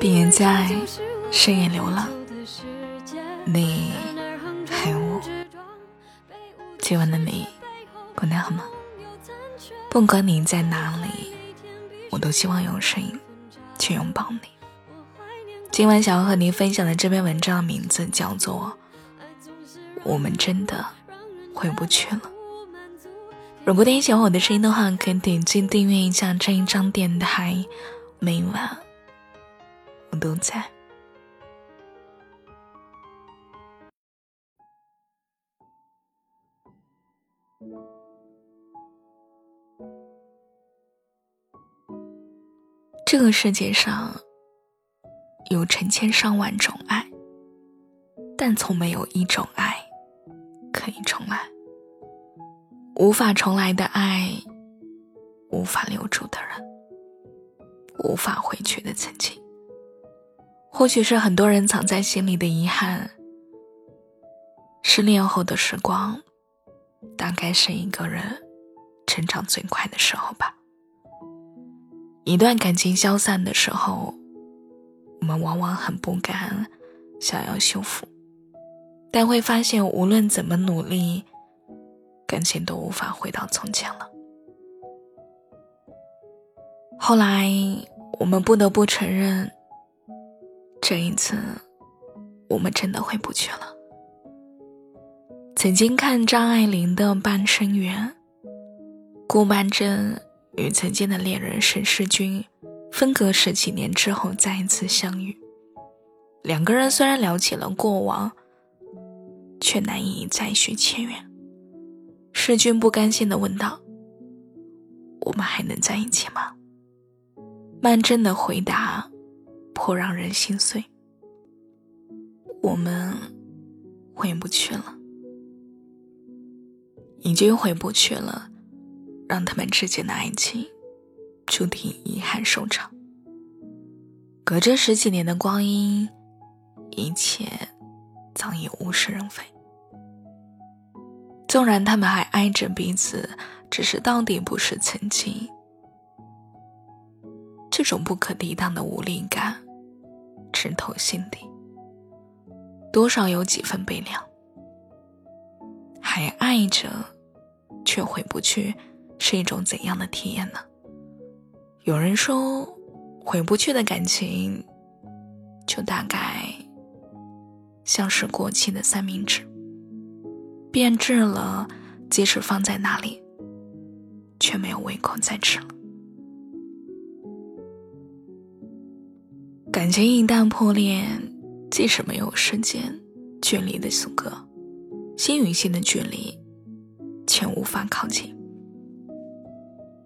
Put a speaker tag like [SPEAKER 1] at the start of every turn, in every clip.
[SPEAKER 1] 毕业在深夜流浪，你还有我。今晚的你过得好吗？不管你在哪里，我都希望用声音去拥抱你。今晚想要和您分享的这篇文章的名字叫做《我们真的回不去了》。如果你喜欢我的声音的话，可以点击订阅一下这一张电台，每晚我都在。这个世界上有成千上万种爱，但从没有一种爱可以重来。无法重来的爱，无法留住的人，无法回去的曾经，或许是很多人藏在心里的遗憾。失恋后的时光，大概是一个人成长最快的时候吧。一段感情消散的时候，我们往往很不甘，想要修复，但会发现无论怎么努力。感情都无法回到从前了。后来，我们不得不承认，这一次，我们真的回不去了。曾经看张爱玲的《半生缘》，顾曼桢与曾经的恋人沈世钧分隔十几年之后再一次相遇，两个人虽然聊起了过往，却难以再续前缘。世君不甘心的问道：“我们还能在一起吗？”曼桢的回答颇让人心碎：“我们回不去了，已经回不去了，让他们之间的爱情注定遗憾收场。隔着十几年的光阴，一切早已物是人非。”纵然他们还爱着彼此，只是到底不是曾经。这种不可抵挡的无力感，直透心底，多少有几分悲凉。还爱着，却回不去，是一种怎样的体验呢？有人说，回不去的感情，就大概像是过期的三明治。变质了，即使放在那里，却没有胃口再吃了。感情一旦破裂，即使没有时间、距离的阻隔，心与心的距离，却无法靠近。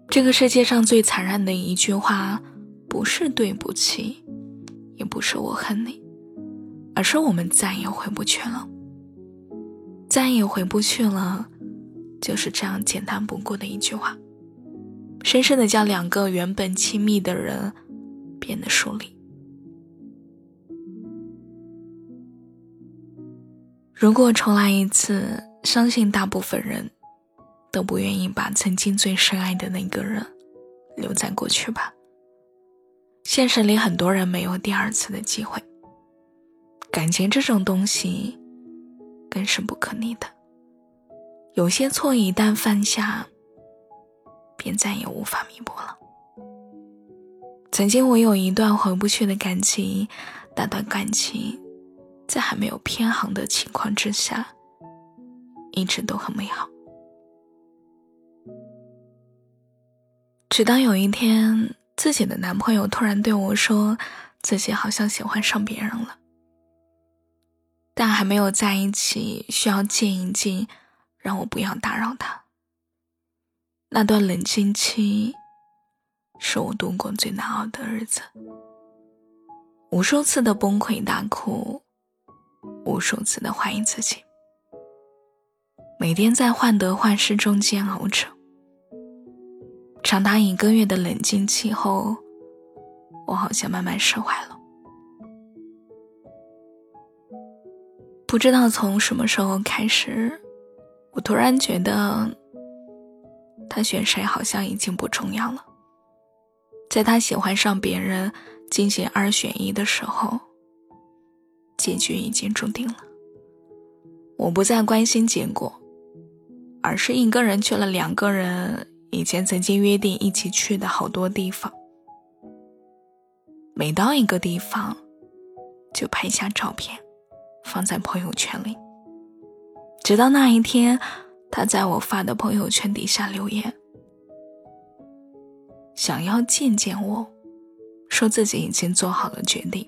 [SPEAKER 1] 这个世界上最残忍的一句话，不是对不起，也不是我恨你，而是我们再也回不去了。再也回不去了，就是这样简单不过的一句话，深深的将两个原本亲密的人变得疏离。如果重来一次，相信大部分人都不愿意把曾经最深爱的那个人留在过去吧。现实里，很多人没有第二次的机会。感情这种东西。更是不可逆的。有些错一旦犯下，便再也无法弥补了。曾经我有一段回不去的感情，那段感情在还没有偏航的情况之下，一直都很美好。直到有一天，自己的男朋友突然对我说，自己好像喜欢上别人了。还没有在一起，需要静一静，让我不要打扰他。那段冷静期，是我度过最难熬的日子。无数次的崩溃大哭，无数次的怀疑自己，每天在患得患失中煎熬着。长达一个月的冷静期后，我好像慢慢释怀了。不知道从什么时候开始，我突然觉得，他选谁好像已经不重要了。在他喜欢上别人进行二选一的时候，结局已经注定了。我不再关心结果，而是一个人去了两个人以前曾经约定一起去的好多地方。每到一个地方，就拍下照片，放在朋友圈里。直到那一天，他在我发的朋友圈底下留言。想要见见我，说自己已经做好了决定。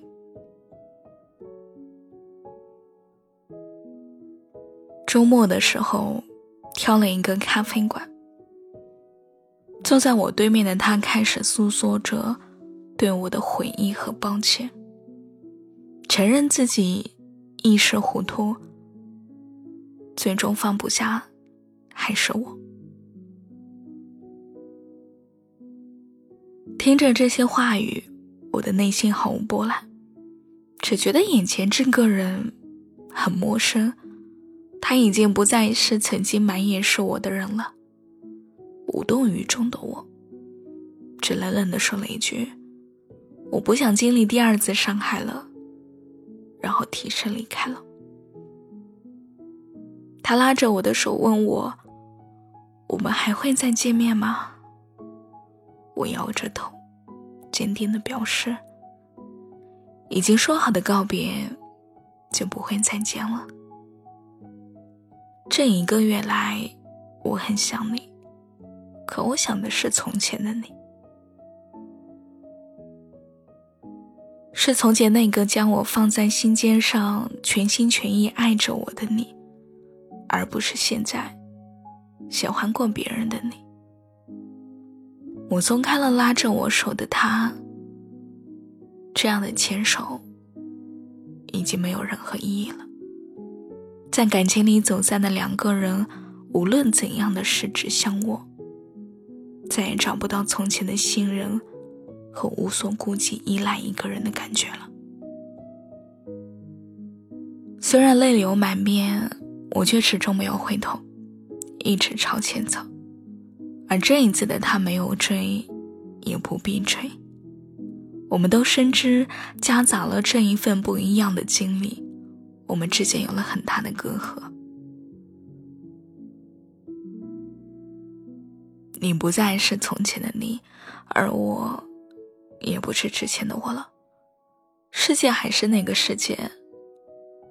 [SPEAKER 1] 周末的时候，挑了一个咖啡馆，坐在我对面的他开始诉说着对我的悔意和抱歉，承认自己一时糊涂，最终放不下，还是我。听着这些话语，我的内心毫无波澜，只觉得眼前这个人很陌生。他已经不再是曾经满眼是我的人了。无动于衷的我，只冷冷的说了一句：“我不想经历第二次伤害了。”然后提身离开了。他拉着我的手问我：“我们还会再见面吗？”我摇着头，坚定的表示：“已经说好的告别，就不会再见了。”这一个月来，我很想你，可我想的是从前的你，是从前那个将我放在心尖上、全心全意爱着我的你，而不是现在喜欢过别人的你。我松开了拉着我手的他，这样的牵手已经没有任何意义了。在感情里走散的两个人，无论怎样的十指相握，再也找不到从前的信任和无所顾忌依赖一个人的感觉了。虽然泪流满面，我却始终没有回头，一直朝前走。而这一次的他没有追，也不必追。我们都深知，夹杂了这一份不一样的经历，我们之间有了很大的隔阂。你不再是从前的你，而我，也不是之前的我了。世界还是那个世界，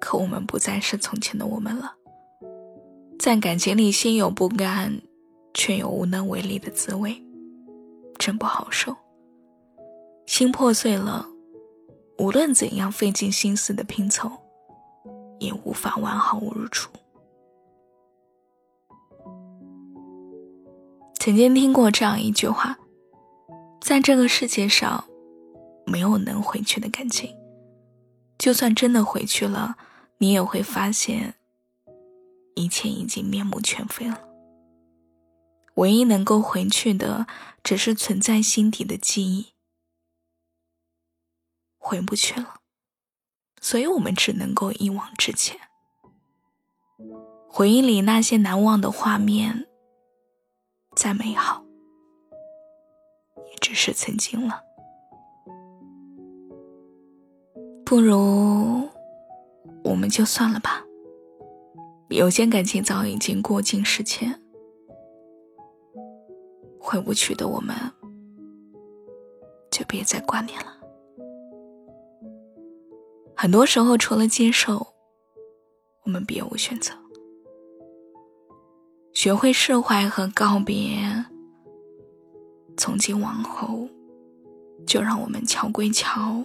[SPEAKER 1] 可我们不再是从前的我们了。在感情里，心有不甘。却又无能为力的滋味，真不好受。心破碎了，无论怎样费尽心思的拼凑，也无法完好如初。曾经听过这样一句话：在这个世界上，没有能回去的感情。就算真的回去了，你也会发现，一切已经面目全非了。唯一能够回去的，只是存在心底的记忆，回不去了，所以我们只能够一往直前。回忆里那些难忘的画面，再美好，只是曾经了。不如，我们就算了吧。有些感情早已经过尽时迁。回不去的我们，就别再挂念了。很多时候，除了接受，我们别无选择。学会释怀和告别，从今往后，就让我们桥归桥，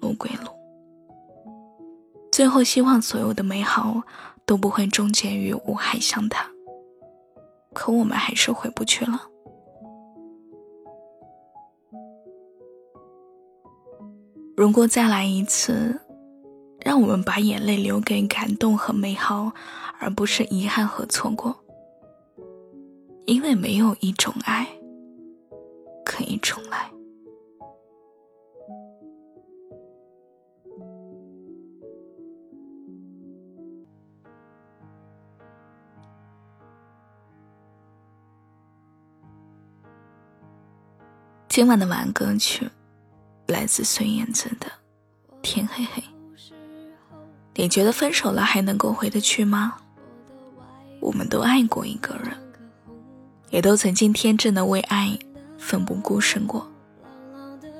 [SPEAKER 1] 路归路。最后，希望所有的美好都不会终结于无海相谈。可我们还是回不去了。如果再来一次，让我们把眼泪留给感动和美好，而不是遗憾和错过。因为没有一种爱可以重来。今晚的晚安歌曲来自孙燕姿的《天黑黑》。你觉得分手了还能够回得去吗？我们都爱过一个人，也都曾经天真的为爱奋不顾身过。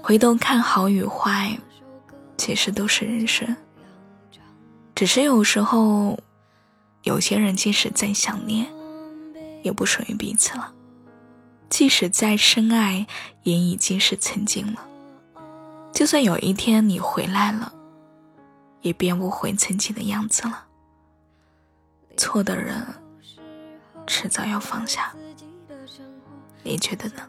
[SPEAKER 1] 回头看好与坏，其实都是人生。只是有时候，有些人即使再想念，也不属于彼此了；即使再深爱，也已经是曾经了。就算有一天你回来了。也变不回曾经的样子了。错的人，迟早要放下。你觉得呢？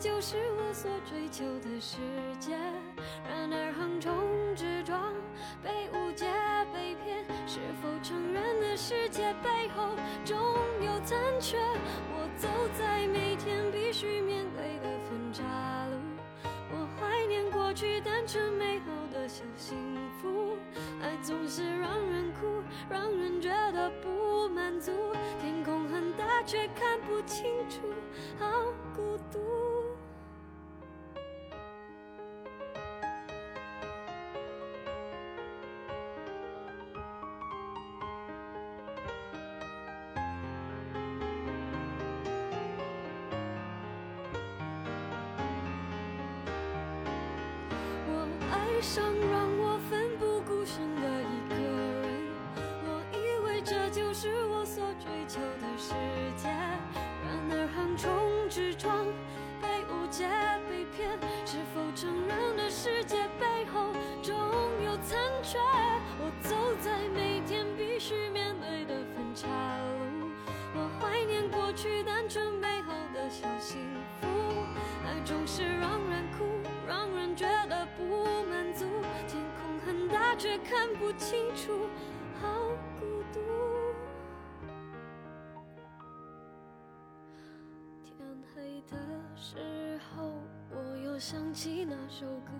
[SPEAKER 2] 就是我所追求的世界。然而横冲直撞，被误解、被骗，是否成人的世界背后总有残缺？我走在每天必须面对的分岔路，我怀念过去单纯美好的小幸福。爱总是让人哭，让人觉得不。满足，天空很大，却看不清楚，好孤独。上让我却看不清楚，好孤独。天黑的时候，我又想起那首歌，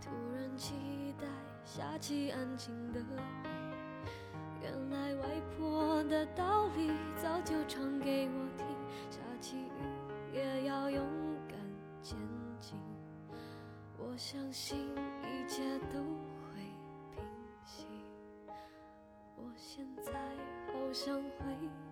[SPEAKER 2] 突然期待下起安静的。原来外婆的道理早就唱给我听，下起雨也要勇敢前进。我相信一切都现在好像回。